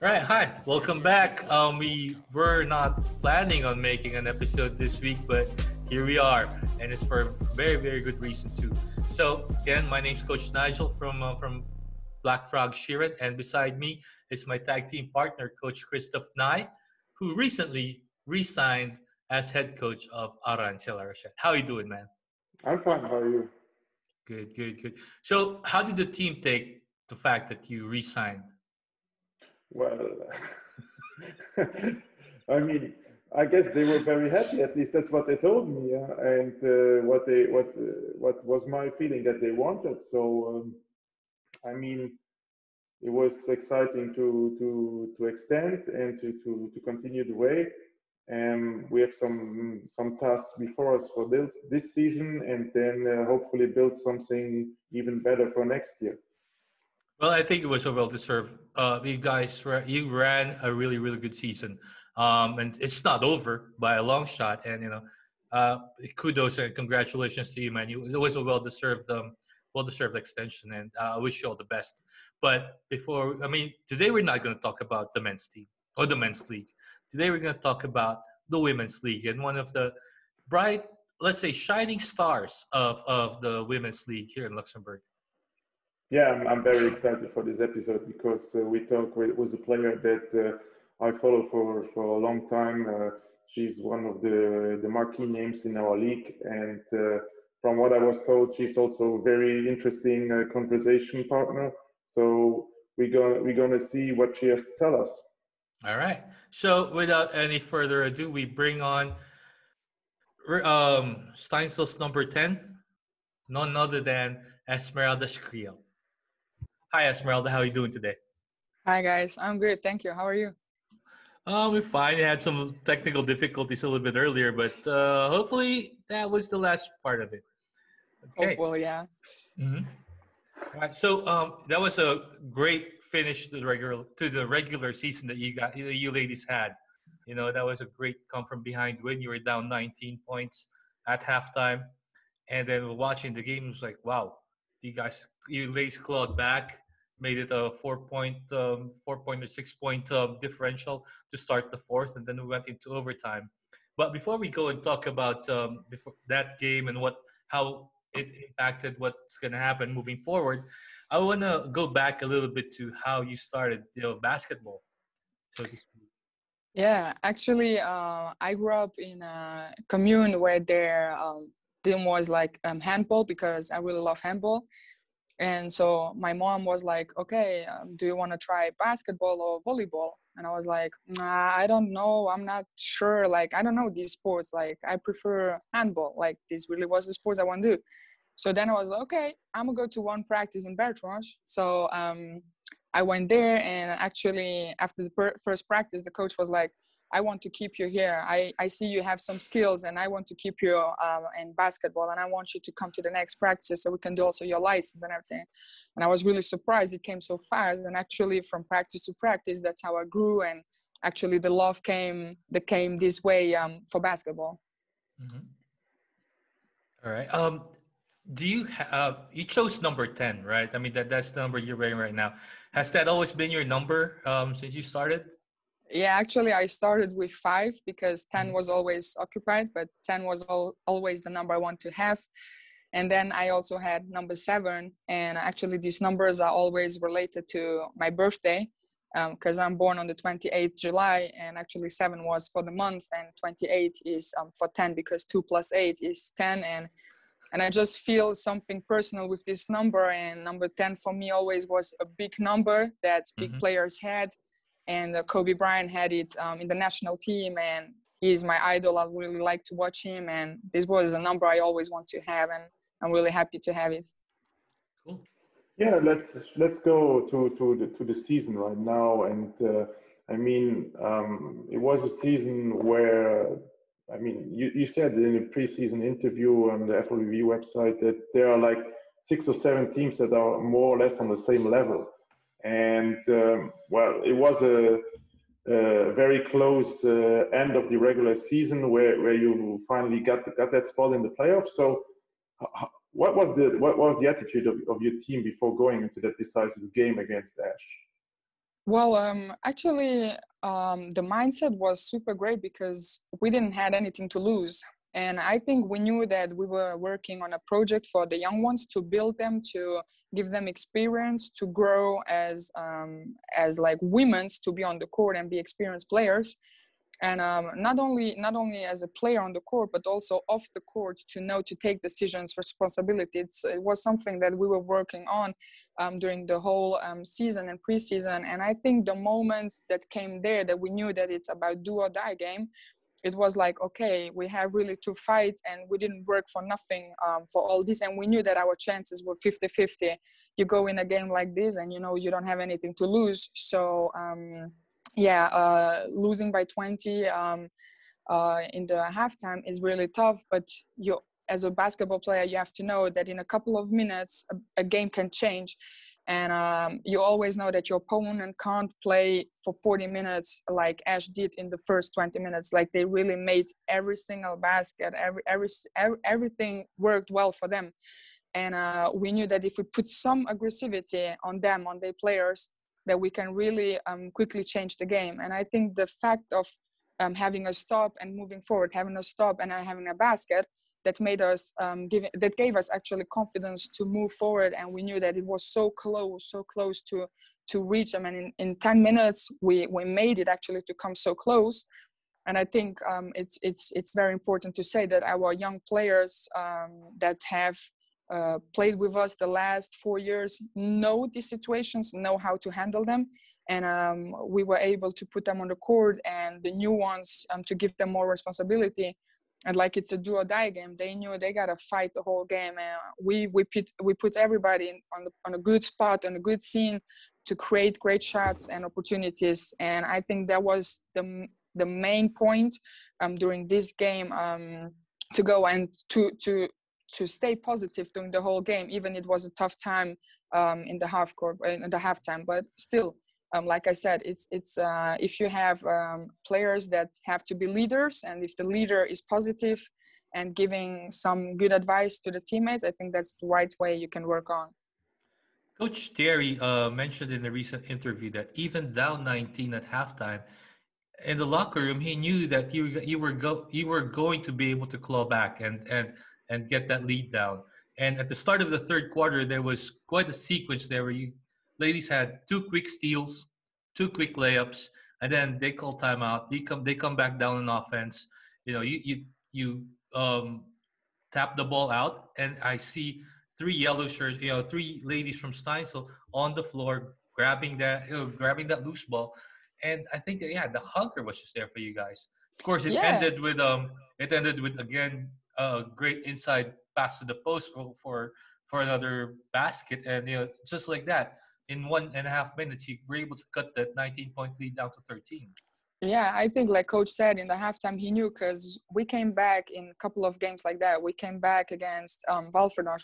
Right, hi, welcome back. Um, we were not planning on making an episode this week, but here we are, and it's for a very, very good reason too. So again, my name's Coach Nigel from uh, from Black Frog Sheeran, and beside me is my tag team partner, Coach Christoph Nye, who recently re-signed as head coach of Arancel Rochette. How are you doing, man? I'm fine. How are you? Good, good, good. So, how did the team take the fact that you re-signed? Well, I mean, I guess they were very happy. At least that's what they told me, and uh, what they what uh, what was my feeling that they wanted. So, um, I mean, it was exciting to to to extend and to to to continue the way. And we have some some tasks before us for this this season, and then uh, hopefully build something even better for next year. Well, I think it was a well deserved. Uh, you guys, you ran a really, really good season, um, and it's not over by a long shot. And you know, uh, kudos and congratulations to you, man. You, it was a well deserved, um, well deserved extension, and uh, I wish you all the best. But before, I mean, today we're not going to talk about the men's team or the men's league. Today we're going to talk about the women's league and one of the bright, let's say, shining stars of of the women's league here in Luxembourg. Yeah, I'm, I'm very excited for this episode because uh, we talk with, with a player that uh, I follow for, for a long time. Uh, she's one of the, the marquee names in our league. And uh, from what I was told, she's also a very interesting uh, conversation partner. So we're going we're gonna see what she has to tell us. All right. So without any further ado, we bring on um, Steinsel's number 10, none other than Esmeralda Skriel. Hi, Esmeralda. How are you doing today? Hi, guys. I'm good. Thank you. How are you? Um, we're fine. I had some technical difficulties a little bit earlier, but uh, hopefully that was the last part of it. Okay. Hopefully, yeah. Mm-hmm. All right. So um, that was a great finish to the regular to the regular season that you got you ladies had. You know that was a great come from behind win. You were down 19 points at halftime, and then watching the game was like, wow, you guys, you ladies clawed back made it a four point, um, four point or six point um, differential to start the fourth, and then we went into overtime. But before we go and talk about um, before that game and what how it impacted what's going to happen moving forward, I want to go back a little bit to how you started, you know, basketball. So yeah, actually, uh, I grew up in a commune where their um, was like um, handball because I really love handball and so my mom was like okay um, do you want to try basketball or volleyball? And i was like nah, i don't know i'm not sure like i don't know these sports like i prefer handball like this really was the sports i want to do. So then i was like okay i'm gonna go to one practice in bertrange so um, i went there and actually after the per- first practice the coach was like I want to keep you here. I, I see you have some skills and I want to keep you um, in basketball and I want you to come to the next practice so we can do also your license and everything. And I was really surprised it came so fast. And actually from practice to practice, that's how I grew. And actually the love came, that came this way um, for basketball. Mm-hmm. All right. Um, do you have, uh, you chose number 10, right? I mean, that that's the number you're wearing right now. Has that always been your number um, since you started? Yeah, actually, I started with five because 10 mm. was always occupied, but 10 was al- always the number I want to have. And then I also had number seven. And actually, these numbers are always related to my birthday because um, I'm born on the 28th July. And actually, seven was for the month, and 28 is um, for 10 because two plus eight is 10. And and I just feel something personal with this number. And number 10 for me always was a big number that big mm-hmm. players had and uh, Kobe Bryant had it um, in the national team, and he's my idol. I really like to watch him, and this was a number I always want to have, and I'm really happy to have it. Cool. Yeah, let's let's go to to the to the season right now, and uh, I mean, um, it was a season where. I mean, you, you said in a preseason interview on the FLBB website that there are like six or seven teams that are more or less on the same level and um, well, it was a, a very close uh, end of the regular season where, where you finally got got that spot in the playoffs. So, what was the what was the attitude of, of your team before going into that decisive game against Esch? Well, um, actually, um, the mindset was super great because we didn't had anything to lose, and I think we knew that we were working on a project for the young ones to build them, to give them experience, to grow as um, as like women's to be on the court and be experienced players. And um, not only not only as a player on the court but also off the court to know to take decisions responsibility. It's, it was something that we were working on um, during the whole um, season and preseason. And i think the moment that came there that we knew that it's about do or die game it was like okay we have really to fight and we didn't work for nothing um, for all this and we knew that our chances were 50-50 you go in a game like this and you know you don't have anything to lose so um, yeah, uh, losing by 20 um, uh, in the halftime is really tough. But you, as a basketball player, you have to know that in a couple of minutes, a, a game can change. And um, you always know that your opponent can't play for 40 minutes like Esch did in the first 20 minutes. Like they really made every single basket, every, every, every everything worked well for them. And uh, we knew that if we put some aggressivity on them, on their players, that we can really um, quickly change the game. And I think the fact of um, having a stop and moving forward, having a stop and having a basket, that made us um, give that gave us actually confidence to move forward. And we knew that it was so close, so close to to reach them. And in, in 10 minutes, we we made it actually to come so close. And I think um, it's it's it's very important to say that our young players um, that have uh, played with us the last four years know these situations, know how to handle them, and um, we were able to put them on the court and the new ones um, to give them more responsibility. And like it's a do or die game, they knew they gotta fight the whole game, and we we put we put everybody on the, on a good spot on a good scene to create great shots and opportunities. And I think that was the the main point um, during this game um, to go and to to to stay positive during the whole game, even it was a tough time um, in the half court, in the halftime. But still, um, like I said, it's it's uh, if you have um, players that have to be leaders, and if the leader is positive and giving some good advice to the teammates, I think that's the right way you can work on. Coach Terry uh, mentioned in a recent interview that even down 19 at halftime, in the locker room, he knew that you you were go you were going to be able to claw back and and and get that lead down. And at the start of the third quarter, there was quite a sequence there where you ladies had two quick steals, two quick layups, and then they call timeout. They come they come back down in offense. You know, you you you um, tap the ball out, and I see three yellow shirts, you know, three ladies from Steinsel on the floor grabbing that you know, grabbing that loose ball. And I think yeah, the hunger was just there for you guys. Of course, it yeah. ended with um, it ended with again a great inside pass to the post for, for for another basket, and you know just like that, in one and a half minutes, you were able to cut that 19 point lead down to 13. Yeah, I think like coach said in the halftime, he knew because we came back in a couple of games like that. We came back against um,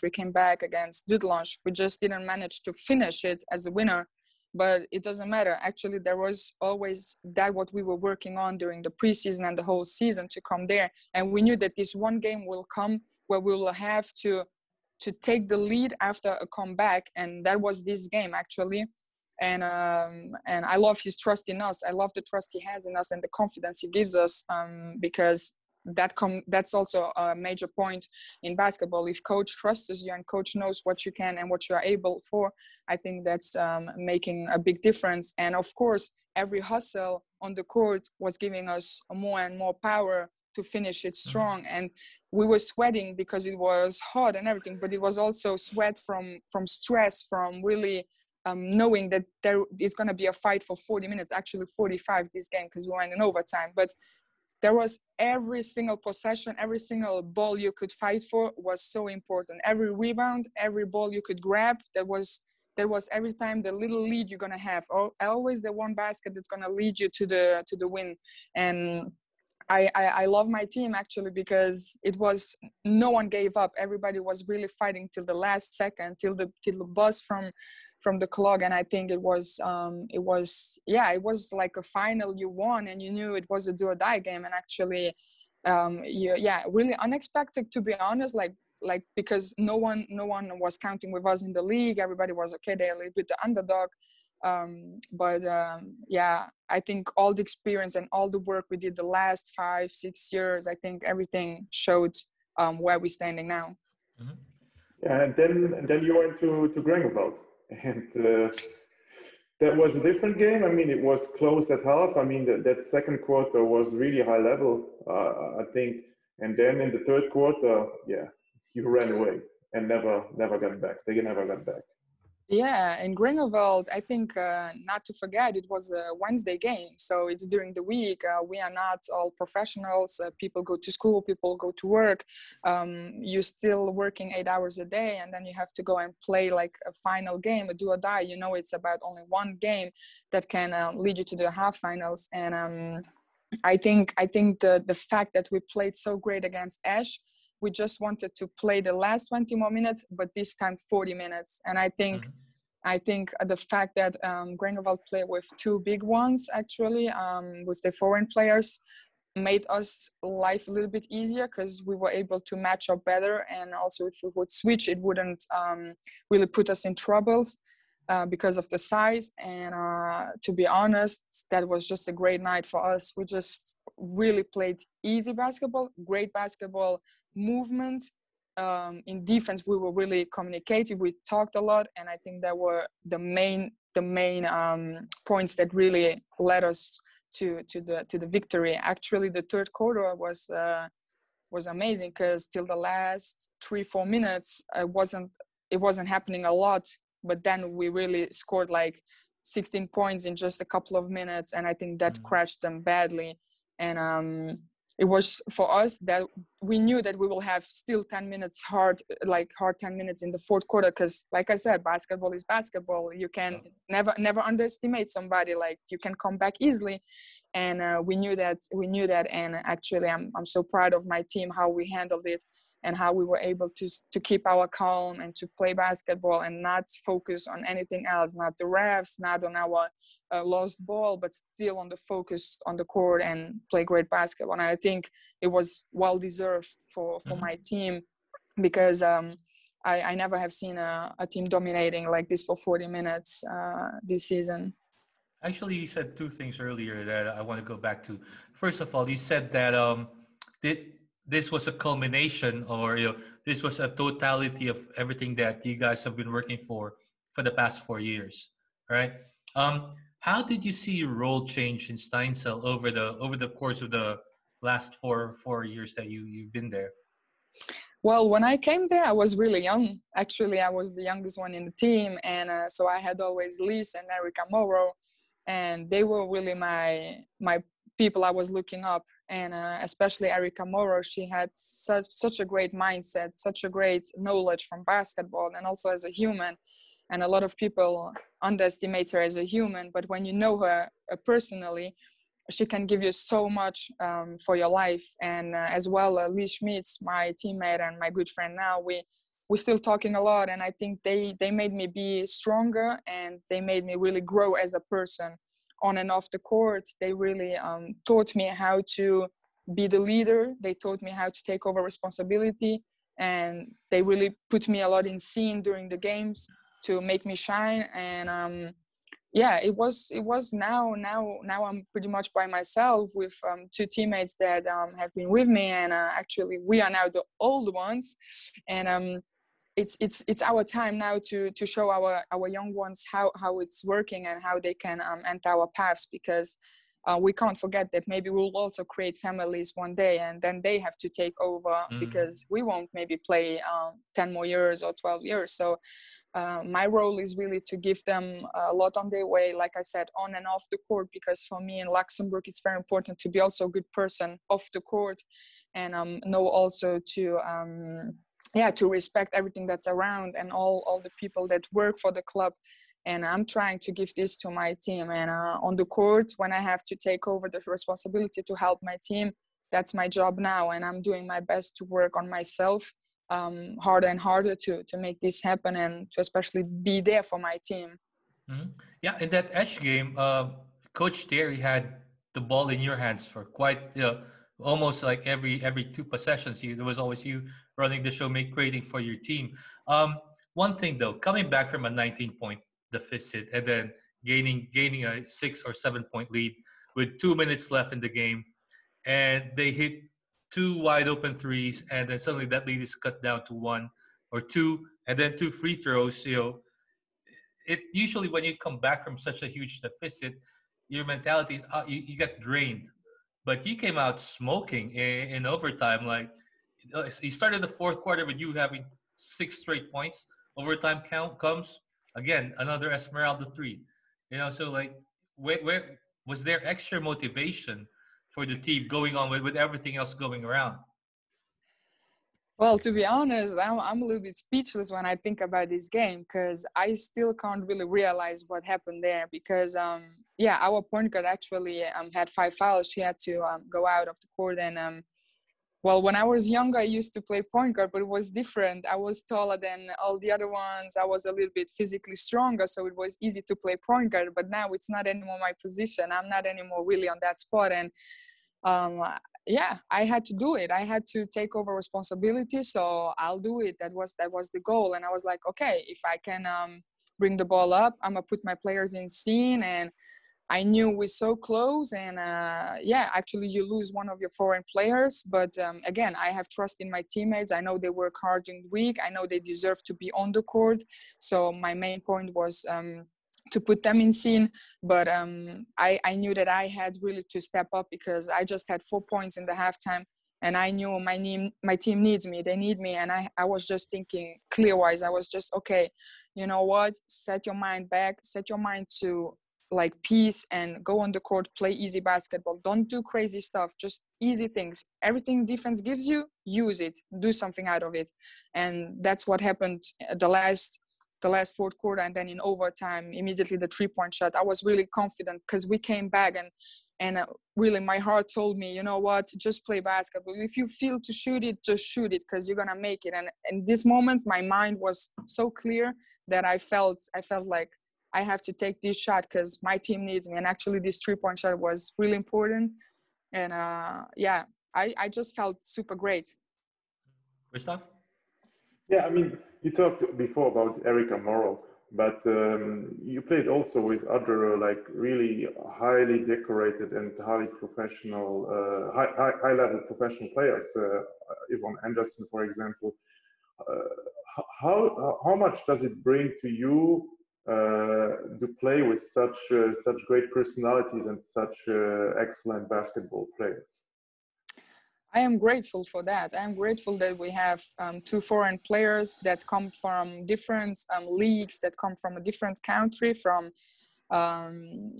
we came back against Dudelange. We just didn't manage to finish it as a winner but it doesn't matter actually there was always that what we were working on during the preseason and the whole season to come there and we knew that this one game will come where we will have to to take the lead after a comeback and that was this game actually. And um, and I love his trust in us. I love the trust he has in us and the confidence he gives us um, because that com- that's also a major point in basketball. If coach trusts you and coach knows what you can and what you are able for i think that's um, making a big difference. And of course every hustle on the court was giving us more and more power to finish it mm-hmm. strong and we were sweating because it was hot and everything but it was also sweat from from stress from really um, knowing that there is going to be a fight for 40 minutes actually 45 this game because we went in overtime but there was every single possession, every single ball you could fight for was so important. Every rebound, every ball you could grab, that was that was every time the little lead you're gonna have. Always the one basket that's gonna lead you to the to the win. And I, I, I love my team actually because it was no one gave up. Everybody was really fighting till the last second, till the till the bus from from the clock. And I think it was um, it was yeah, it was like a final you won and you knew it was a do or die game. And actually, um, you, yeah, really unexpected to be honest. Like like because no one no one was counting with us in the league. Everybody was okay. They're a little bit the underdog Um, but um, yeah, I think all the experience and all the work we did the last five, six years, I think everything showed um, where we're standing now. Mm-hmm. Yeah, and then and then you went to to Gréngewald, and uh, that was a different game. I mean, it was close at half. I mean, that, that second quarter was really high level, uh, I think. And then in the third quarter, yeah, you ran away and never never got back. They never got back. Yeah, in Gréngewald, I think uh, not to forget, it was a Wednesday game. So it's during the week. Uh, we are not all professionals. Uh, people go to school, people go to work. Um, you're still working eight hours a day, and then you have to go and play like a final game, a do or die. You know, it's about only one game that can um, lead you to the half finals. And um, I think I think the the fact that we played so great against Esch we just wanted to play the last 20 more minutes but this time 40 minutes. And i think mm-hmm. i think the fact that um, Gréngewald played with two big ones actually um, with the foreign players made us life a little bit easier because we were able to match up better. And also if we would switch it wouldn't um, really put us in troubles uh, because of the size. And uh, to be honest that was just a great night for us. We just really played easy basketball great basketball movement. Um, in defense, we were really communicative. We talked a lot, and I think that were the main the main um, points that really led us to to the to the victory. Actually, the third quarter was uh, was amazing because till the last three four minutes, it wasn't it wasn't happening a lot. But then we really scored like 16 points in just a couple of minutes, and I think that mm-hmm. crashed them badly. And um, it was for us that we knew that we will have still 10 minutes hard like hard 10 minutes in the fourth quarter because like i said basketball is basketball. You can never never underestimate somebody like you can come back easily. And uh, we knew that we knew that and actually I'm, I'm so proud of my team how we handled it and how we were able to to keep our calm and to play basketball and not focus on anything else not the refs not on our uh, lost ball but still on the focus on the court and play great basketball. And i think it was well deserved for for mm-hmm. my team because um, I, I never have seen a, a team dominating like this for 40 minutes uh, this season. Actually you said two things earlier that i want to go back to. First of all you said that um, did this was a culmination or you know this was a totality of everything that you guys have been working for for the past four years right um, how did you see your role change in steinsel over the over the course of the last four four years that you you've been there? Well when i came there i was really young. Actually i was the youngest one in the team and uh, so i had always Liz and erica morrow and they were really my my people I was looking up, and uh, especially Erica Morrow. She had such such a great mindset, such a great knowledge from basketball, and also as a human. And a lot of people underestimate her as a human, but when you know her uh, personally, she can give you so much um, for your life. And uh, as well, uh, Lee Schmitz, my teammate and my good friend now, we we're still talking a lot, and I think they they made me be stronger and they made me really grow as a person on and off the court they really um, taught me how to be the leader. They taught me how to take over responsibility and they really put me a lot in scene during the games to make me shine. And um, yeah it was it was now now now i'm pretty much by myself with um, two teammates that um, have been with me. And uh, actually we are now the old ones. And um, it's it's it's our time now to to show our our young ones how how it's working and how they can um, enter our paths because uh, we can't forget that maybe we'll also create families one day and then they have to take over mm. because we won't maybe play um, 10 more years or 12 years so uh, my role is really to give them a lot on their way like i said on and off the court because for me in luxembourg it's very important to be also a good person off the court and um, know also to um, yeah to respect everything that's around and all all the people that work for the club. And i'm trying to give this to my team. And uh, on the court when i have to take over the responsibility to help my team that's my job now. And i'm doing my best to work on myself um, harder and harder to to make this happen and to especially be there for my team. Mm-hmm. yeah in that Esch game uh, coach terry had the ball in your hands for quite know, almost like every every two possessions you there was always you running the show make creating for your team um, one thing though coming back from a 19 point deficit and then gaining gaining a six or seven point lead with two minutes left in the game, and they hit two wide open threes, and then suddenly that lead is cut down to one or two, and then two free throws. You know, it usually when you come back from such a huge deficit, your mentality uh, you, you get drained, but you came out smoking in, in overtime. Like uh, you started the fourth quarter with you having six straight points. Overtime count comes again another Esmeralda three. You know, so like where, where was there extra motivation for the team going on with, with everything else going around? Well, to be honest, I'm, I'm a little bit speechless when I think about this game because I still can't really realize what happened there. Because, um, yeah, our point guard actually um, had five fouls. She had to um, go out of the court and um, well when i was younger i used to play point guard but it was different. I was taller than all the other ones. I was a little bit physically stronger so it was easy to play point guard but now it's not anymore my position. I'm not anymore really on that spot. And um, yeah i had to do it. I had to take over responsibility so i'll do it. That was that was the goal. And i was like okay if i can um, bring the ball up i'm gonna put my players in scene and I knew we're so close, and uh, yeah, actually, you lose one of your foreign players. But um, again, I have trust in my teammates. I know they work hard during the week. I know they deserve to be on the court. So my main point was um, to put them in scene. But um, I, I knew that I had really to step up because I just had four points in the halftime. And I knew my team, my team needs me. They need me. And I, I was just thinking clear wise. I was just, okay, you know what? Set your mind back. Set your mind to like peace and go on the court play easy basketball. Don't do crazy stuff just easy things. Everything defense gives you use it. Do something out of it. And that's what happened the last the last fourth quarter and then in overtime immediately the three point shot. I was really confident because we came back and and uh, really my heart told me you know what? Just play basketball. If you feel to shoot it just shoot it because you're gonna make it. And in this moment my mind was so clear that i felt i felt like I have to take this shot because my team needs me. And actually, this three point shot was really important. And uh, yeah, I, I just felt super great. Gustav? Yeah, I mean, you talked before about Erica Morrow, but um, you played also with other like really highly decorated and highly professional, uh, high, high, high level professional players. Uh, Yvonne Anderson, for example. Uh, how how much does it bring to you uh, to play with such uh, such great personalities and such uh, excellent basketball players. I am grateful for that. I am grateful that we have um, two foreign players that come from different um, leagues, that come from a different country, from um,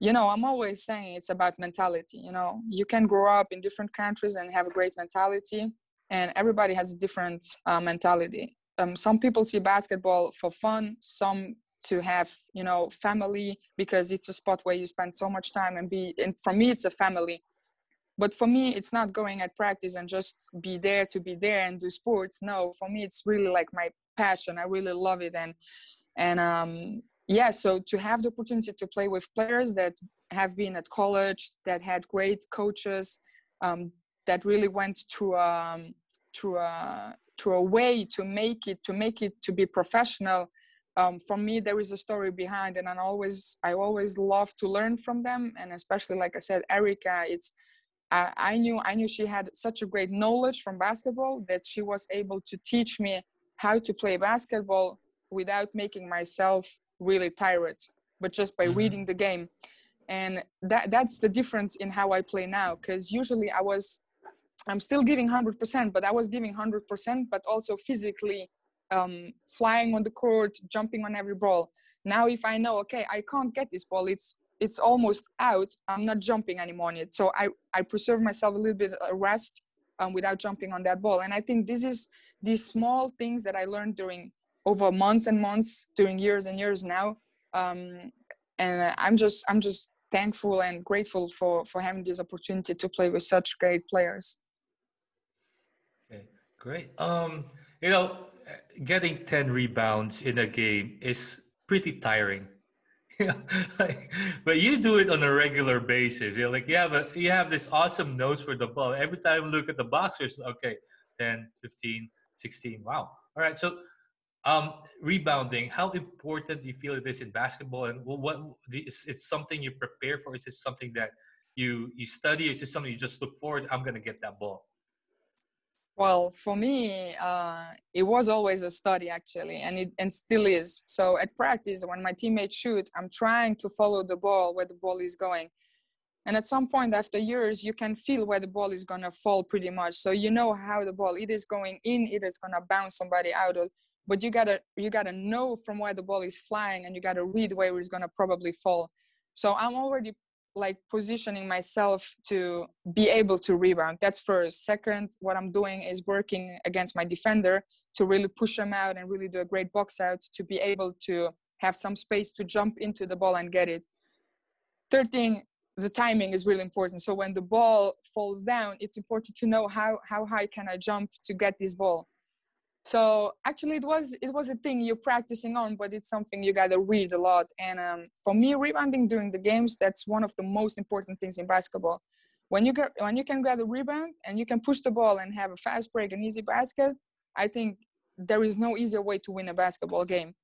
you know i'm always saying it's about mentality you know you can grow up in different countries and have a great mentality and everybody has a different uh, mentality um, some people see basketball for fun some to have you know family because it's a spot where you spend so much time and be and for me it's a family. But for me it's not going at practice and just be there to be there and do sports. No for me it's really like my passion. I really love it. And and um yeah so to have the opportunity to play with players that have been at college that had great coaches um, that really went through um through a to a way to make it to make it to be professional. Um, for me there is a story behind and i always i always love to learn from them. And especially like i said erica it's I, I knew i knew she had such a great knowledge from basketball that she was able to teach me how to play basketball without making myself really tired but just by mm-hmm. reading the game. And that that's the difference in how i play now because usually i was I'm still giving 100%, but I was giving 100%, but also physically um, flying on the court, jumping on every ball. Now, if I know, okay, I can't get this ball, it's it's almost out. I'm not jumping anymore on it. So I I preserve myself a little bit of rest um, without jumping on that ball. And I think this is these small things that I learned during over months and months, during years and years now. Um, and I'm just I'm just thankful and grateful for for having this opportunity to play with such great players. Great. Um, you know, getting 10 rebounds in a game is pretty tiring. But you do it on a regular basis. You're like you have a you have this awesome nose for the ball. Every time you look at the boxers, okay, 10, 15, 16. Wow. All right. So Um, rebounding. How important do you feel it is in basketball, and what is it something you prepare for? Is it something that you you study? Is it something you just look forward? I'm gonna get that ball. Well, for me, uh, it was always a study actually, and it and still is. So at practice, when my teammates shoot, I'm trying to follow the ball where the ball is going. And at some point after years, you can feel where the ball is gonna fall pretty much. So you know how the ball it is going in, it is gonna bounce somebody out of. But you gotta you gotta know from where the ball is flying, and you gotta read where it's gonna probably fall. So I'm already like positioning myself to be able to rebound. That's first. Second what i'm doing is working against my defender to really push him out and really do a great box out to be able to have some space to jump into the ball and get it. Third thing the timing is really important. So when the ball falls down it's important to know how how high can i jump to get this ball so actually it was it was a thing you're practicing on but it's something you got to read a lot. And um, for me rebounding during the games that's one of the most important things in basketball. When you get when you can get a rebound and you can push the ball and have a fast break and easy basket i think there is no easier way to win a basketball game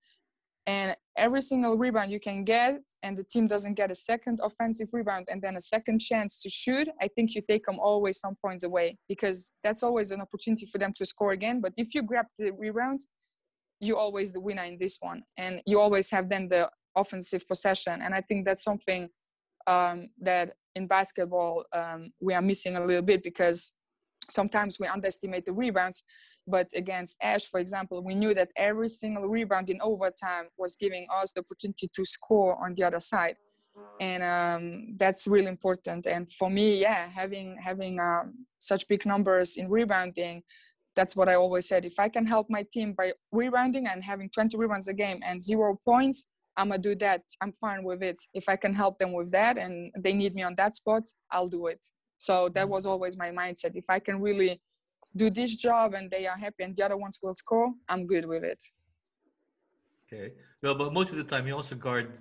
and every single rebound you can get and the team doesn't get a second offensive rebound and then a second chance to shoot i think you take them always some points away because that's always an opportunity for them to score again. But if you grab the rebound you always the winner in this one and you always have then the offensive possession. And i think that's something um, that in basketball um, we are missing a little bit because sometimes we underestimate the rebounds but against Esch, for example, we knew that every single rebound in overtime was giving us the opportunity to score on the other side. And um, that's really important. And for me, yeah, having having um, such big numbers in rebounding, that's what I always said. If I can help my team by rebounding and having 20 rebounds a game and zero points, I'm gonna do that. I'm fine with it. If I can help them with that and they need me on that spot, I'll do it. So that was always my mindset. If I can really do this job and they are happy and the other ones will score, I'm good with it. Okay. Well, but most of the time you also guard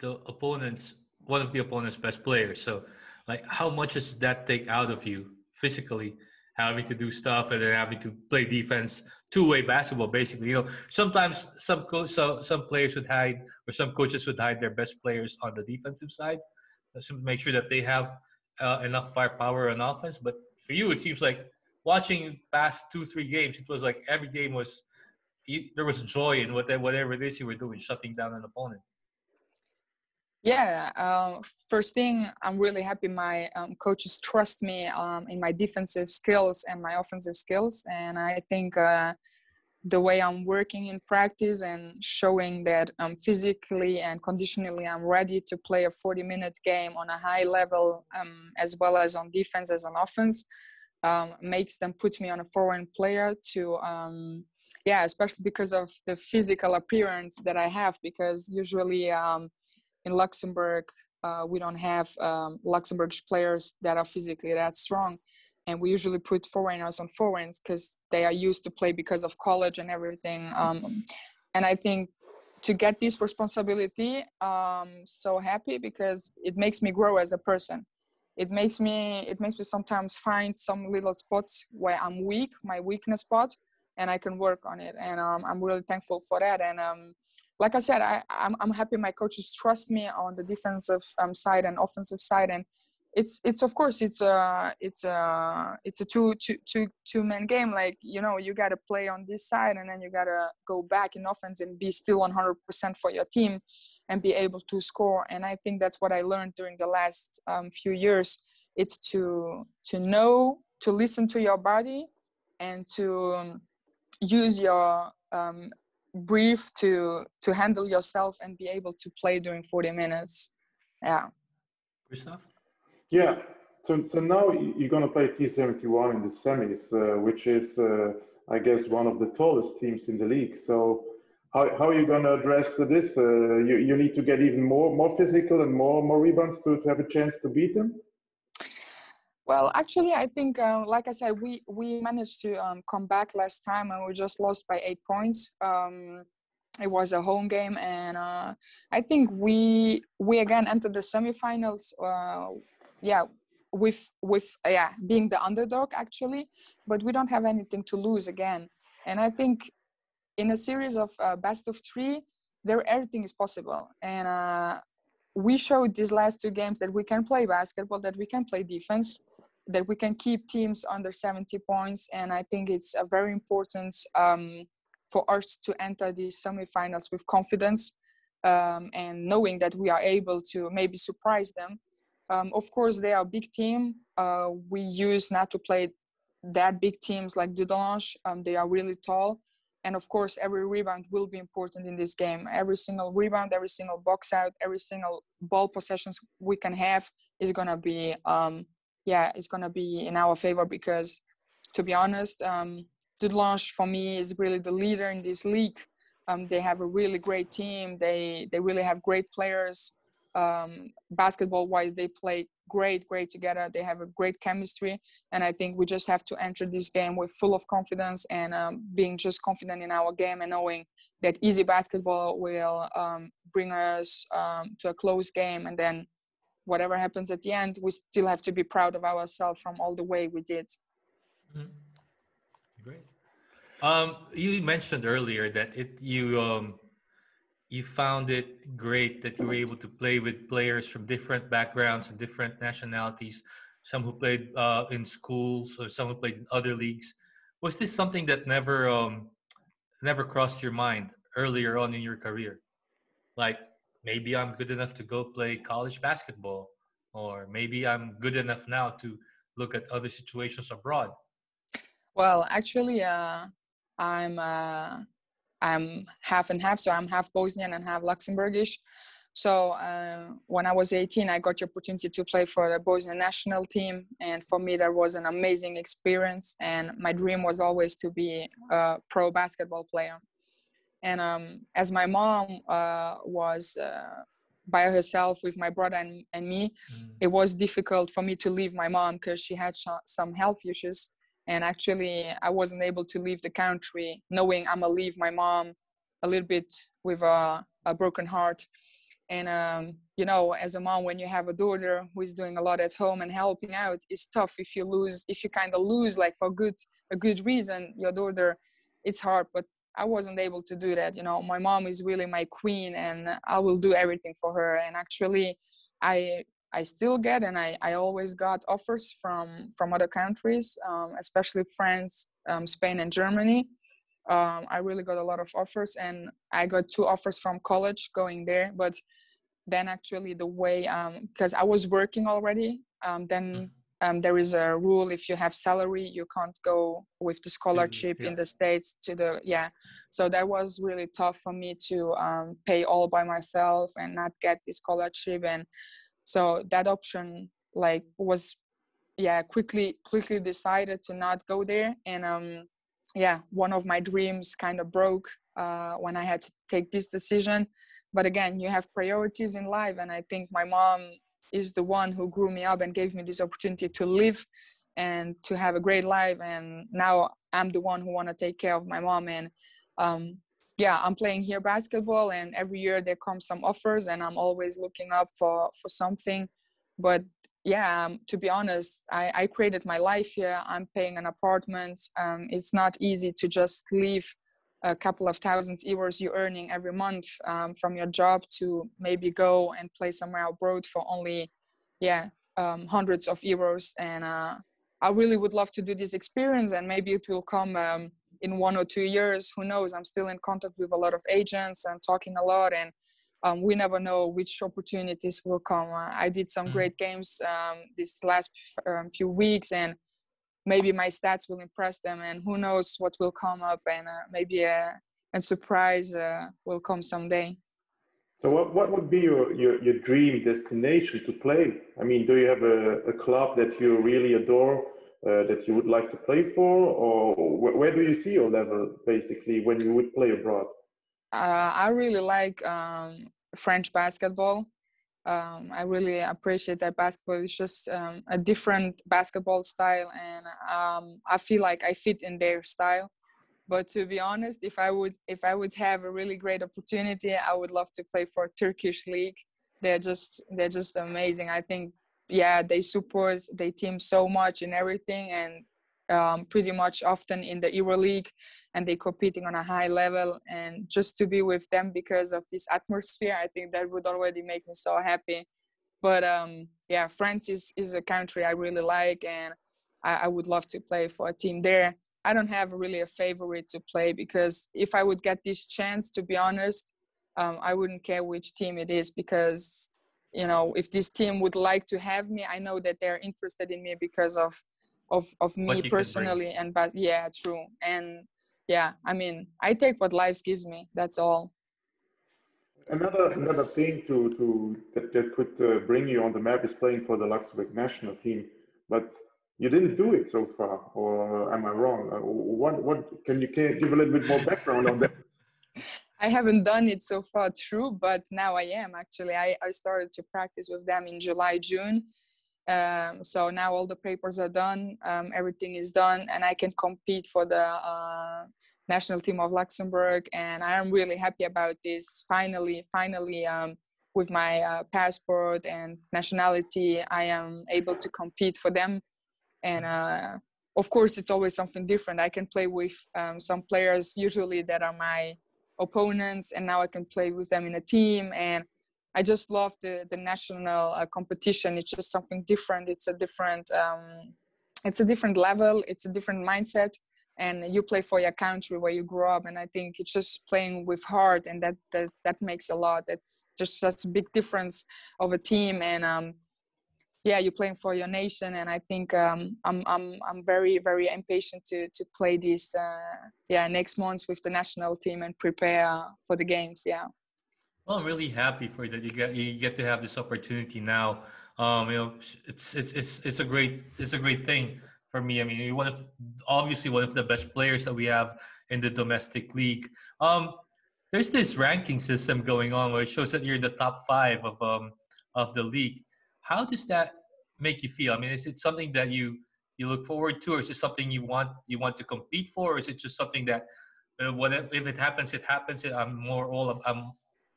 the opponent's one of the opponent's best players. So like how much does that take out of you physically? Having to do stuff and then having to play defense, two-way basketball, basically. You know, sometimes some co- so some players would hide, or some coaches would hide their best players on the defensive side, to make sure that they have uh, enough firepower on offense. But for you, it seems like watching past two three games, it was like every game was there was joy in whatever whatever it is you were doing, shutting down an opponent. Yeah, uh, first thing, I'm really happy my um, coaches trust me um, in my defensive skills and my offensive skills, and I think uh, the way I'm working in practice and showing that um, physically and conditionally I'm ready to play a 40 minute game on a high level um, as well as on defense as on offense um, makes them put me on a foreign player to um, yeah especially because of the physical appearance that i have because usually um, in luxembourg uh, we don't have um, luxembourgish players that are physically that strong and we usually put foreigners on foreigns because they are used to play because of college and everything um, and i think to get this responsibility um so happy because it makes me grow as a person it makes me it makes me sometimes find some little spots where i'm weak my weakness spot and i can work on it. And um, i'm really thankful for that. And um, like i said I, I'm, I'm happy my coaches trust me on the defensive um, side and offensive side. And it's it's of course it's a it's a it's a two two two two man game like you know you got to play on this side and then you got to go back in offense and be still 100% for your team and be able to score and i think that's what i learned during the last um, few years. It's to to know to listen to your body and to um, use your um, brief to to handle yourself and be able to play during 40 minutes. Yeah. Christoph? Yeah. So, so now you're going to play T71 in the semis, uh, which is, uh, I guess, one of the tallest teams in the league. So, how, how are you going to address this? Uh, you, you need to get even more more physical and more more rebounds to, to have a chance to beat them. Well, actually, I think, uh, like I said, we we managed to um, come back last time, and we just lost by eight points. Um, it was a home game, and uh, I think we we again entered the semifinals uh, yeah with with yeah being the underdog actually but we don't have anything to lose again. And i think in a series of uh, best of three, there everything is possible, and uh, we showed these last two games that we can play basketball, that we can play defense, that we can keep teams under 70 points, and I think it's a very important um, for us to enter these semifinals with confidence um, and knowing that we are able to maybe surprise them. Um, of course, they are a big team. Uh, we use not to play that big teams like Dudelange. Um, they are really tall. And of course, every rebound will be important in this game. Every single rebound, every single box out, every single ball possessions we can have is gonna be, um, yeah, it's gonna be in our favor because, to be honest, um, for me is really the leader in this league. Um, they have a really great team. They they really have great players. Um, basketball wise, they play great, great together. They have a great chemistry, and I think we just have to enter this game with full of confidence and um, being just confident in our game and knowing that easy basketball will um, bring us um, to a close game, and then whatever happens at the end, we still have to be proud of ourselves from all the way we did. Mm-hmm. Great. Um, you mentioned earlier that it you um, you found it great that you were able to play with players from different backgrounds and different nationalities. Some who played uh, in schools or some who played in other leagues. Was this something that never um, never crossed your mind earlier on in your career? Like maybe I'm good enough to go play college basketball, or maybe I'm good enough now to look at other situations abroad. Well, actually, uh, I'm uh, I'm half and half, so I'm half Bosnian and half Luxembourgish. So uh, when I was 18, I got the opportunity to play for the Bosnian national team, and for me that was an amazing experience. And my dream was always to be a pro basketball player. And um, as my mom uh, was uh, by herself with my brother and, and me, mm. it was difficult for me to leave my mom because she had sh- some health issues and actually i wasn't able to leave the country knowing i'm gonna leave my mom a little bit with a, a broken heart. And um, you know as a mom when you have a daughter who is doing a lot at home and helping out it's tough. If you lose if you kind of lose like for good a good reason your daughter it's hard. But i wasn't able to do that you know. My mom is really my queen and i will do everything for her. And actually i I still get and I, I always got offers from from other countries, um, especially France, um, Spain, and Germany. Um, I really got a lot of offers, and I got two offers from college going there. But then actually the way because um, I was working already, um, then mm-hmm. um, there is a rule if you have salary you can't go with the scholarship yeah. in the states to the yeah. So that was really tough for me to pay all by myself and not get the scholarship and so that option like was yeah quickly quickly decided to not go there. And um yeah one of my dreams kind of broke uh, when i had to take this decision. But again you have priorities in life. And i think my mom is the one who grew me up and gave me this opportunity to live and to have a great life. And now i'm the one who want to take care of my mom. And um, yeah i'm playing here basketball and every year there come some offers and i'm always looking up for for something. But yeah um, to be honest I, I created my life here. I'm paying an apartment. Um, it's not easy to just leave a couple of thousands euros you're earning every month um, from your job to maybe go and play somewhere abroad for only yeah um, hundreds of euros. And uh, i really would love to do this experience and maybe it will come um, in one or two years who knows? I'm still in contact with a lot of agents and talking a lot and um, we never know which opportunities will come. Uh, i did some mm. great games um, these last um, few weeks and maybe my stats will impress them and who knows what will come up and uh, maybe a, a surprise uh, will come someday. So what, what would be your, your, your dream destination to play? I mean do you have a, a club that you really adore uh, that you would like to play for, or wh where do you see your level basically when you would play abroad? Uh, I really like um, French basketball. Um, I really appreciate that basketball It's just um, a different basketball style, and um, I feel like I fit in their style. But to be honest, if I would if I would have a really great opportunity, I would love to play for Turkish league. They're just they're just amazing. I think yeah they support their team so much and everything and um, pretty much often in the EuroLeague, and they're competing on a high level. And just to be with them because of this atmosphere, I think that would already make me so happy. But um, yeah, France is is a country I really like, and I, I would love to play for a team there. I don't have really a favorite to play because if I would get this chance, to be honest, um, I wouldn't care which team it is because you know if this team would like to have me, I know that they're interested in me because of of of me personally and but yeah, true and yeah, I mean I take what life gives me. That's all. Another another thing to to that, that could uh, bring you on the map is playing for the Luxembourg national team, but you didn't do it so far, or am I wrong? Uh, what what can you can give a little bit more background on that? I haven't done it so far, true, but now I am actually. I, I started to practice with them in July, June. Um, so now all the papers are done, um, everything is done, and I can compete for the uh, national team of Luxembourg. And I am really happy about this. Finally, finally, um, with my uh, passport and nationality, I am able to compete for them and uh, of course it's always something different i can play with um, some players usually that are my opponents and now i can play with them in a team and i just love the, the national uh, competition. It's just something different. It's a different um, it's a different level. It's a different mindset and you play for your country where you grew up and i think it's just playing with heart and that that, that makes a lot. That's just that's a big difference of a team and um, yeah you're playing for your nation and i think um, i'm i'm i'm very very impatient to to play this uh, yeah next month with the national team and prepare for the games yeah. Well i'm really happy for you that you get you get to have this opportunity now. Um you know it's it's it's, it's a great it's a great thing for me. I mean you're one of obviously one of the best players that we have in the domestic league. Um there's this ranking system going on where it shows that you're in the top five of um of the league how does that make you feel? I mean, is it something that you you look forward to, or is it something you want you want to compete for, or is it just something that uh, what if it happens, it happens. I'm more all of, I'm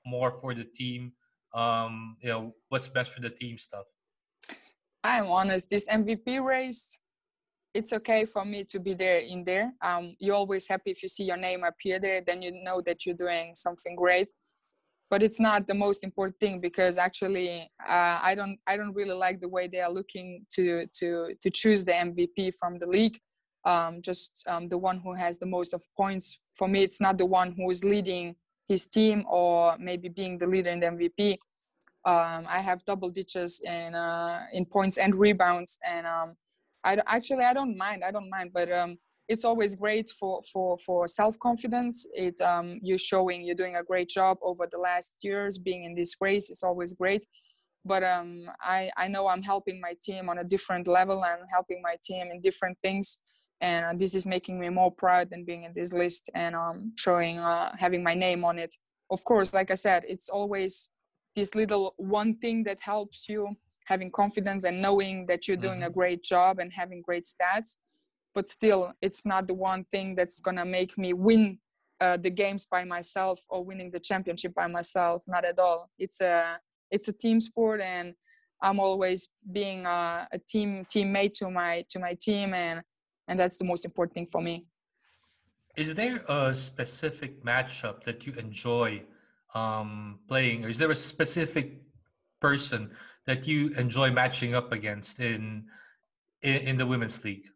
more for the team. Um, you know, what's best for the team stuff. I'm honest. This MVP race, it's okay for me to be there in there. Um, you're always happy if you see your name appear there. Then you know that you're doing something great but it's not the most important thing because actually uh, I don't I don't really like the way they are looking to to to choose the MVP from the league. Um, just um, the one who has the most of points. For me, it's not the one who is leading his team or maybe being the leader in the MVP. Um, I have double digits in uh, in points and rebounds, and um, I actually I don't mind. I don't mind, but um, it's always great for for for self-confidence. It um, you're showing you're doing a great job over the last years being in this race it's always great. But um, I, I know i'm helping my team on a different level and helping my team in different things. And this is making me more proud than being in this list and um, showing uh, having my name on it. Of course like i said it's always this little one thing that helps you having confidence and knowing that you're doing mm-hmm. a great job and having great stats but still it's not the one thing that's gonna make me win uh, the games by myself or winning the championship by myself not at all. It's a it's a team sport and i'm always being a, a team teammate to my to my team and and that's the most important thing for me. Is there a specific matchup that you enjoy um, playing? Or is there a specific person that you enjoy matching up against in in, in the women's league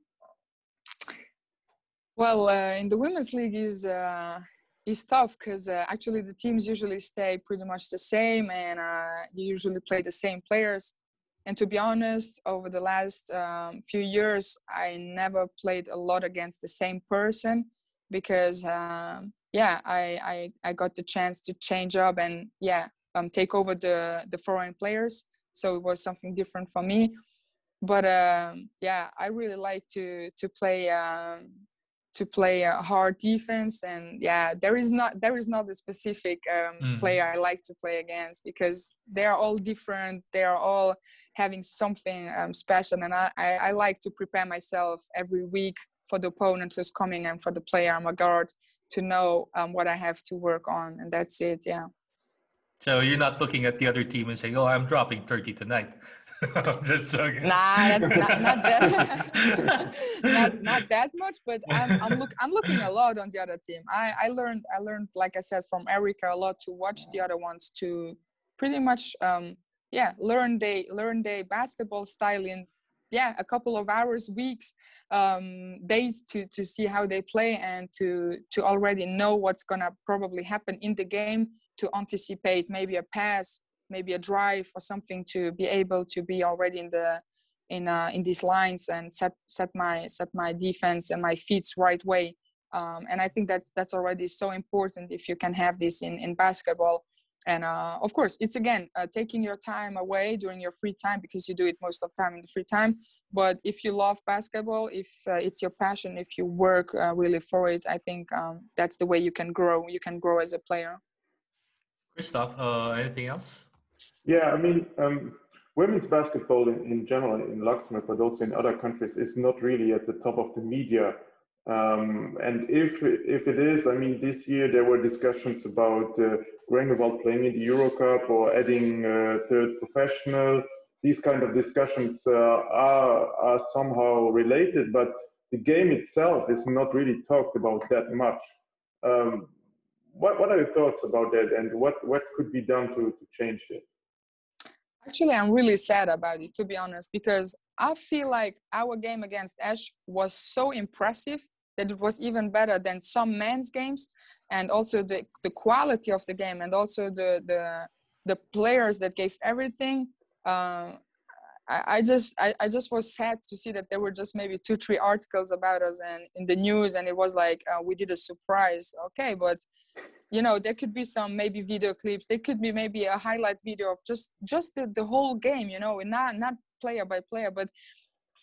well, uh, in the women's league is uh, is tough because uh, actually the teams usually stay pretty much the same, and uh, you usually play the same players. And to be honest, over the last um, few years, I never played a lot against the same person because, um, yeah, I, I I got the chance to change up and yeah, um, take over the the foreign players. So it was something different for me. But um, yeah, I really like to to play um, to play a hard defense and yeah there is not there is not a specific um, mm. player i like to play against because they are all different they are all having something um, special and I, I, I like to prepare myself every week for the opponent who's coming and for the player. I'm a guard to know um, what i have to work on and that's it yeah. So you're not looking at the other team and saying oh i'm dropping 30 tonight I'm just joking. Nah, not, not, not that, not, not that much. But I'm I'm look I'm looking a lot on the other team. I I learned I learned like I said from Erica a lot to watch the other ones to pretty much um yeah learn they learn their basketball style in yeah a couple of hours weeks um days to to see how they play and to to already know what's gonna probably happen in the game to anticipate maybe a pass maybe a drive or something to be able to be already in the in uh, in these lines and set set my set my defense and my feet right way. Um, and i think that's that's already so important if you can have this in in basketball. And uh, of course it's again uh, taking your time away during your free time because you do it most of the time in the free time. But if you love basketball if uh, it's your passion if you work uh, really for it i think um, that's the way you can grow. You can grow as a player. Christoph uh, anything else yeah, I mean, um, women's basketball in, in, general in Luxembourg, but also in other countries, is not really at the top of the media. Um, and if if it is, I mean, this year there were discussions about uh, Gréngewald playing in the Euro Cup or adding uh, third professional. These kind of discussions uh, are are somehow related, but the game itself is not really talked about that much. Um, what what are your thoughts about that, and what what could be done to to change it? Actually, I'm really sad about it, to be honest, because I feel like our game against Esch was so impressive that it was even better than some men's games, and also the the quality of the game, and also the the the players that gave everything. Uh, I, I just I, I just was sad to see that there were just maybe two three articles about us and in the news, and it was like uh, we did a surprise. Okay, but you know there could be some maybe video clips there could be maybe a highlight video of just just the, the whole game you know and not not player by player but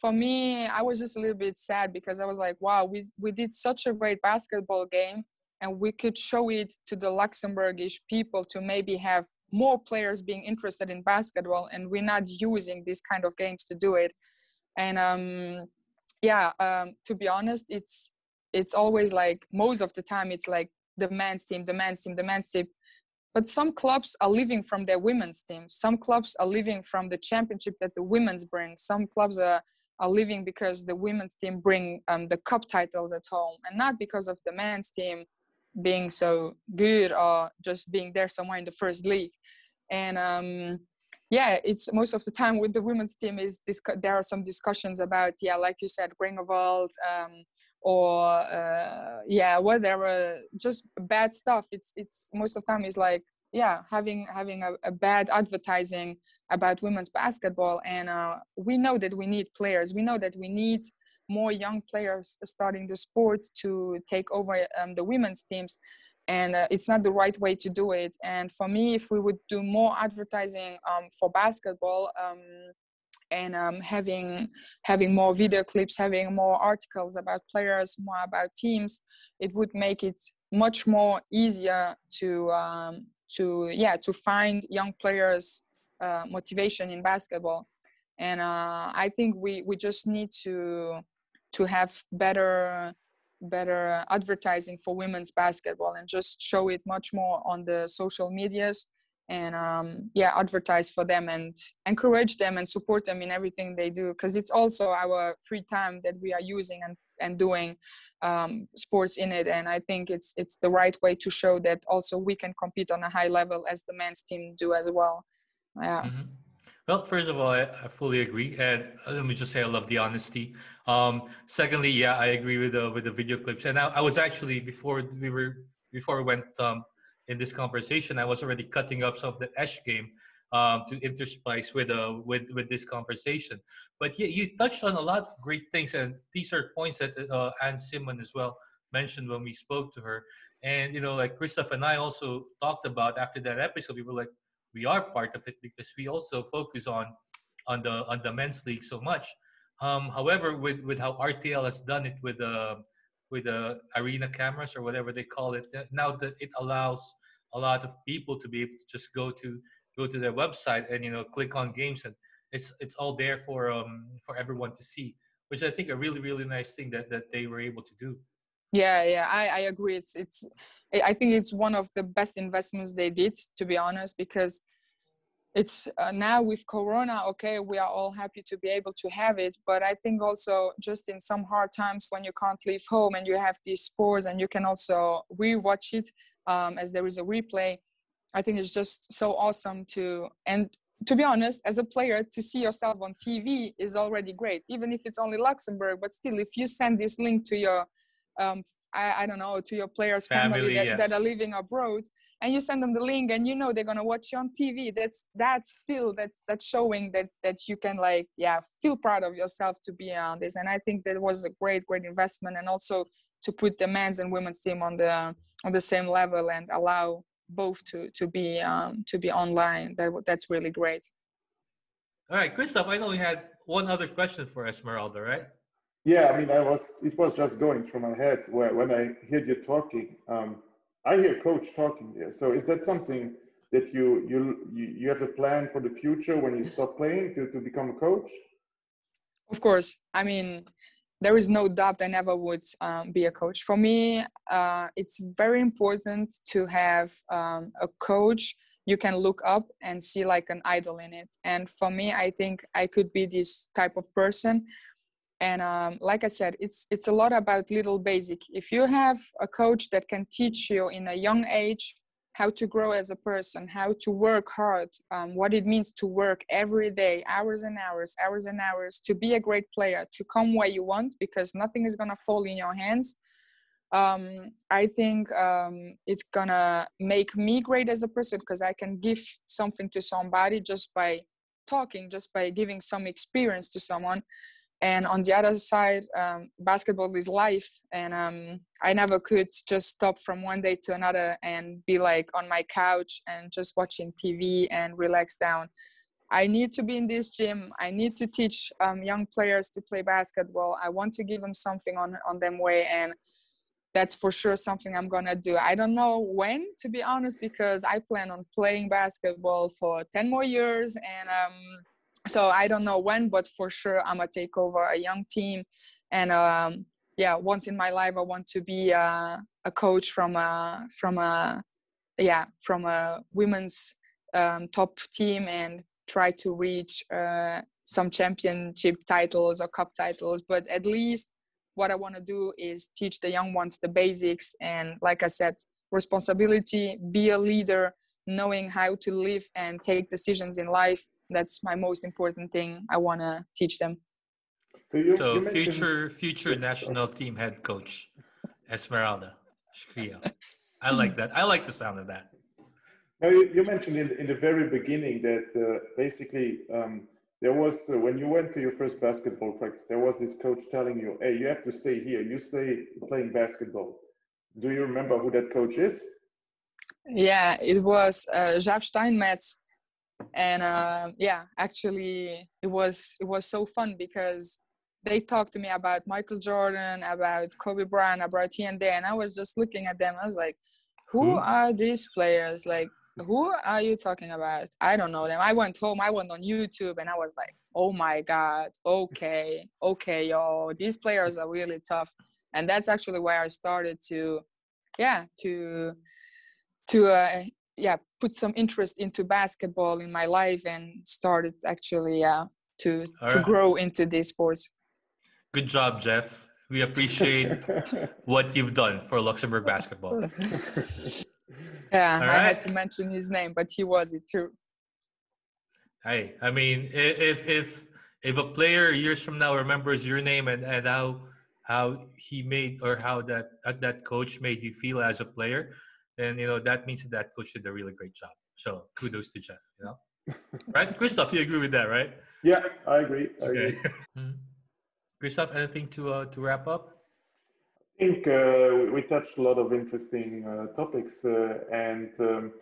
for me i was just a little bit sad because i was like wow we we did such a great basketball game and we could show it to the luxembourgish people to maybe have more players being interested in basketball and we're not using these kind of games to do it. And um yeah um to be honest it's it's always like most of the time it's like the men's team, the men's team, the men's team. But some clubs are living from their women's team. Some clubs are living from the championship that the women's bring. Some clubs are, are living because the women's team bring um, the cup titles at home and not because of the men's team being so good or just being there somewhere in the first league. And um, yeah, it's most of the time with the women's team is this, there are some discussions about, yeah, like you said, Gréngewald, um, or uh, yeah whatever just bad stuff. It's it's most of the time is like yeah having having a, a, bad advertising about women's basketball. And uh, we know that we need players. We know that we need more young players starting the sport to take over um, the women's teams. And uh, it's not the right way to do it. And for me if we would do more advertising um, for basketball um, and um, having having more video clips, having more articles about players, more about teams, it would make it much more easier to um, to yeah to find young players uh, motivation in basketball. And uh, I think we we just need to to have better better advertising for women's basketball and just show it much more on the social medias and um, yeah advertise for them and encourage them and support them in everything they do because it's also our free time that we are using and, and doing um, sports in it. And i think it's it's the right way to show that also we can compete on a high level as the men's team do as well. Yeah. Mm-hmm. Well, first of all, I, I, fully agree, and uh, let me just say I love the honesty. Um, secondly, yeah, I agree with the with the video clips, and I, I was actually before we were before we went um, in this conversation, I was already cutting up some of the Esch game um, to intersplice with uh, with with this conversation. But yeah, you touched on a lot of great things, and these are points that uh, Anne Simon as well mentioned when we spoke to her. And you know, like Christoph and I also talked about after that episode, we were like, we are part of it because we also focus on on the on the men's league so much. Um, however, with with how RTL has done it with uh, with the arena cameras or whatever they call it now that it allows a lot of people to be able to just go to go to their website and you know click on games and it's it's all there for um for everyone to see which i think a really really nice thing that that they were able to do. Yeah yeah i i agree. It's it's i think it's one of the best investments they did to be honest because it's uh, now with corona okay we are all happy to be able to have it but i think also just in some hard times when you can't leave home and you have these sports and you can also rewatch it um, as there is a replay i think it's just so awesome to and to be honest as a player to see yourself on tv is already great even if it's only luxembourg but still if you send this link to your um, I, I, don't know to your players family, family that, yeah. that, are living abroad and you send them the link and you know they're gonna watch you on tv that's that's still that's that's showing that that you can like yeah feel proud of yourself to be on this. And i think that was a great great investment and also to put the men's and women's team on the on the same level and allow both to to be um to be online. That that's really great. All right christoph i know we had one other question for esmeralda right yeah, I mean, I was. It was just going through my head where, when I heard you talking. Um, I hear coach talking here. So is that something that you you you have a plan for the future when you stop playing to to become a coach? Of course. I mean, there is no doubt I never would um, be a coach. For me, uh, it's very important to have um, a coach you can look up and see like an idol in it. And for me, I think I could be this type of person and um, like i said it's it's a lot about little basic. If you have a coach that can teach you in a young age how to grow as a person how to work hard um, what it means to work every day hours and hours hours and hours to be a great player to come where you want because nothing is going to fall in your hands um, i think um, it's going to make me great as a person because i can give something to somebody just by talking just by giving some experience to someone and on the other side um, basketball is life. And um, i never could just stop from one day to another and be like on my couch and just watching tv and relax down. I need to be in this gym. I need to teach um, young players to play basketball. I want to give them something on, on them way and that's for sure something i'm gonna do. I don't know when to be honest because i plan on playing basketball for 10 more years. And um, so I don't know when, but for sure I'm gonna take over a young team, and um, yeah, once in my life I want to be uh, a coach from a from a yeah from a women's um, top team and try to reach uh, some championship titles or cup titles. But at least what I want to do is teach the young ones the basics and, like I said, responsibility, be a leader, knowing how to live and take decisions in life that's my most important thing i want to teach them. So, you, so you future future national team head coach esmeralda Shkria. i like that. I like the sound of that. Now you, you mentioned in, in the very beginning that uh, basically um, there was uh, when you went to your first basketball practice there was this coach telling you hey you have to stay here. You stay playing basketball. Do you remember who that coach is? Yeah it was uh, Jeff Steinmetz and uh, yeah actually it was it was so fun because they talked to me about michael jordan about kobe bryant about tnd and i was just looking at them. I was like who are these players? Like who are you talking about? I don't know them. I went home i went on youtube and i was like oh my god okay okay yo these players are really tough. And that's actually where i started to yeah to to uh, yeah put some interest into basketball in my life and started actually uh, to All to right. grow into these sports good job jeff we appreciate what you've done for luxembourg basketball yeah right. i had to mention his name but he was it too hey i mean if if if a player years from now remembers your name and and how how he made or how that that coach made you feel as a player then you know that means that, coach did a really great job. So kudos to Jeff. You know, right, Christoph? You agree with that, right? Yeah, I agree. I okay. agree. mm-hmm. Christoph, anything to uh, to wrap up? I think uh, we touched a lot of interesting uh, topics, uh, and um,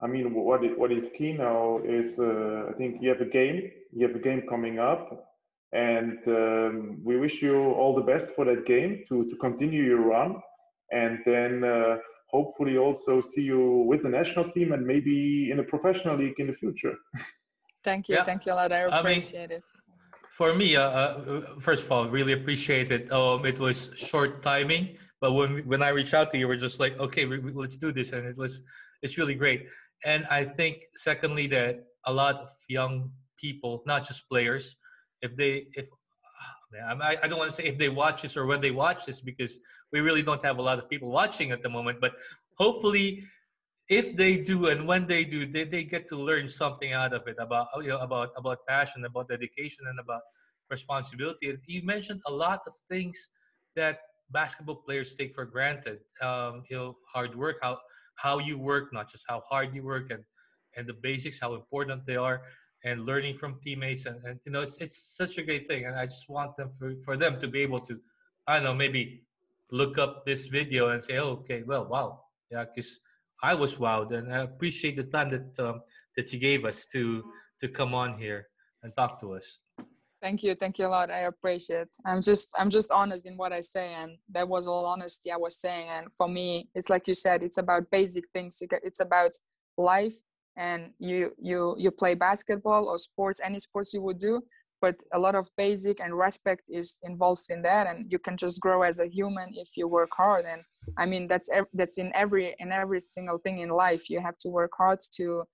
I mean, what is, what is key now is uh, I think you have a game. You have a game coming up, and um, we wish you all the best for that game to to continue your run, and then uh, hopefully also see you with the national team and maybe in a professional league in the future. Thank you. Yeah. Thank you a lot. I appreciate I mean, it. For me, uh, uh, first of all, really appreciate it. Um, it was short timing, but when when I reached out to you, we're just like, okay, we, let's do this, and it was it's really great. and I think secondly that a lot of young people, not just players, if they if I, I don't want to say if they watch this or when they watch this because we really don't have a lot of people watching at the moment. But hopefully, if they do and when they do, they, they get to learn something out of it about you know about about passion, about dedication, and about responsibility. You mentioned a lot of things that basketball players take for granted. Um, you know, hard work, how how you work, not just how hard you work, and and the basics, how important they are and learning from teammates and, and you know it's it's such a great thing and i just want them for, for them to be able to i don't know maybe look up this video and say oh, okay well wow yeah because i was wowed and i appreciate the time that um, that you gave us to to come on here and talk to us. Thank you thank you a lot i appreciate. I'm just i'm just honest in what i say and that was all honesty i was saying and for me it's like you said it's about basic things it's about life and you you you play basketball or sports any sports you would do but a lot of basic and respect is involved in that and you can just grow as a human if you work hard and i mean that's that's in every in every single thing in life. You have to work hard to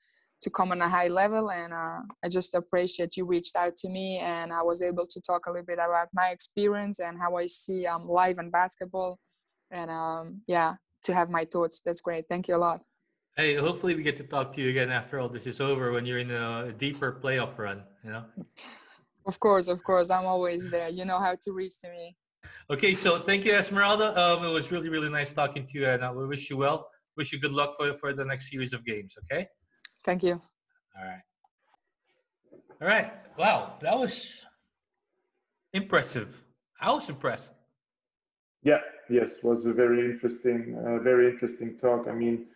to come on a high level and uh, i just appreciate you reached out to me and i was able to talk a little bit about my experience and how i see um, live and basketball and um, yeah to have my thoughts. That's great. Thank you a lot Hey, hopefully we get to talk to you again after all this is over when you're in a deeper playoff run, you know? Of course, of course. I'm always there. You know how to reach to me. Okay, so thank you, Esmeralda. Um, it was really, really nice talking to you, and uh, we wish you well. Wish you good luck for, for the next series of games, okay? Thank you. All right. All right. Wow, that was impressive. I was impressed. Yeah, yes, was a very interesting, uh, very interesting talk. I mean,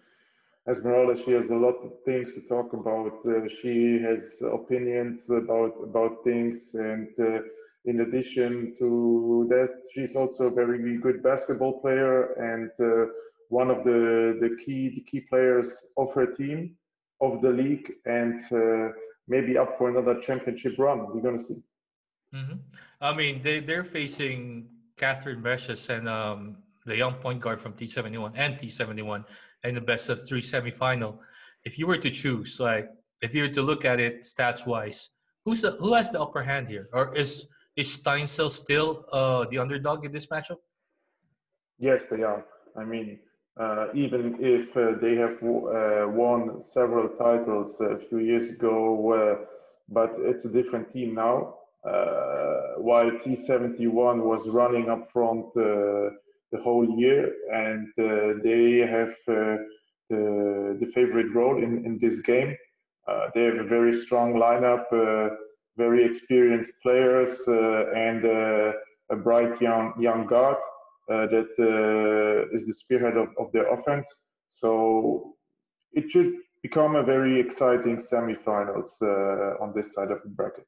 Esmeralda, she has a lot of things to talk about. Uh, she has opinions about about things, and uh, in addition to that, she's also a very good basketball player and uh, one of the the key the key players of her team, of the league, and uh, maybe up for another championship run. We're gonna see. Mm-hmm. I mean, they they're facing Catherine Brecious and um, the young point guard from T71 and T71 in the best of three semifinal. If you were to choose, like if you were to look at it stats wise, who's the, who has the upper hand here, or is is Steinsel still uh, the underdog in this matchup? Yes, they are. I mean, uh, even if uh, they have uh, won several titles a few years ago, uh, but it's a different team now. Uh, while T71 was running up front the whole year, and uh, they have uh, the, the favorite role in, in this game. Uh, they have a very strong lineup, very experienced players, and a bright young young guard that is the spearhead of, of their offense. So it should become a very exciting semifinals uh, on this side of the bracket.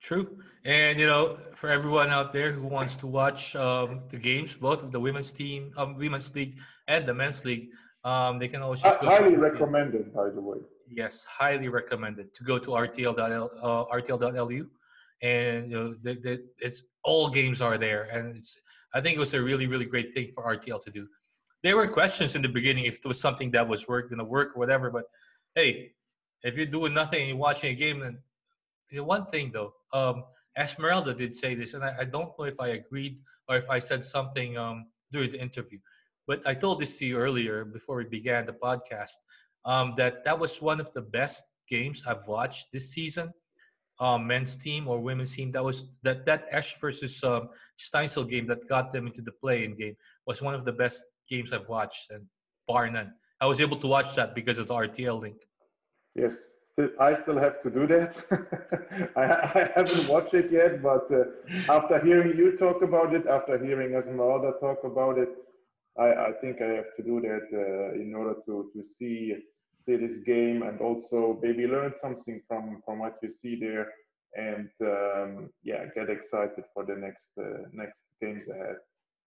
True. And, you know, for everyone out there who wants to watch um, the games, both of the women's team, um, women's league and the men's league, um, they can always just go highly recommended, by the way. Yes, highly recommended to go to rtl.l, uh, rtl.lu. And, you know, the, the, it's all games are there. And it's, I think it was a really, really great thing for RTL to do. There were questions in the beginning if it was something that was work, going to work or whatever. But hey, if you're doing nothing and you're watching a game, then you know, one thing though, um, Esmeralda did say this, and I, I, don't know if I agreed or if I said something um, during the interview, but I told this to you earlier before we began the podcast um, that that was one of the best games I've watched this season. Um, men's team or women's team that was that that Esch versus um, Steinsel game that got them into the play-in game was one of the best games I've watched, and bar none. I was able to watch that because of the RTL link. Yes, I still have to do that. I, I, haven't watched it yet, but uh, after hearing you talk about it, after hearing Esmeralda talk about it, I, I think I have to do that uh, in order to, to see see this game and also maybe learn something from from what you see there, and um, yeah, get excited for the next uh, next games ahead.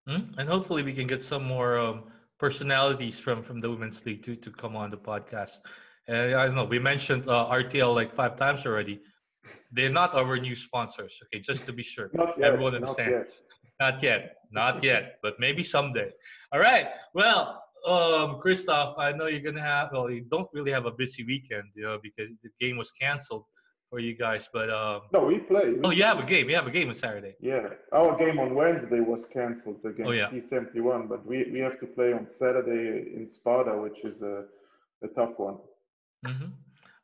Mm-hmm. And hopefully, we can get some more um, personalities from from the women's league to to come on the podcast. Uh, I don't know. We mentioned uh, RTL like five times already. They're not our new sponsors. Okay, just to be sure, not yet, everyone understands. Not yet. not yet, not yet, but maybe someday. All right. Well, um, Christoph, I know you're gonna have. Well, you don't really have a busy weekend, you know, because the game was canceled for you guys. But um, No, we play. oh, you have a game. You have a game on Saturday. Yeah, our game on Wednesday was cancelled against Oh, yeah. T71, but we, we have to play on Saturday in Sparta, which is a, a tough one. Mm-hmm.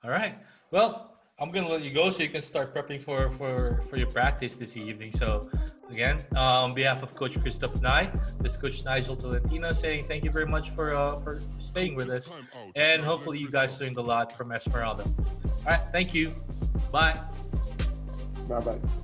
All right. Well, I'm gonna let you go so you can start prepping for for for your practice this evening. So, again, uh, on behalf of Coach Christoph Nye, this Coach Nigel Tolentino saying thank you very much for uh, for staying with us, and hopefully you guys learned a lot from Esmeralda. All right. Thank you. Bye. Bye bye.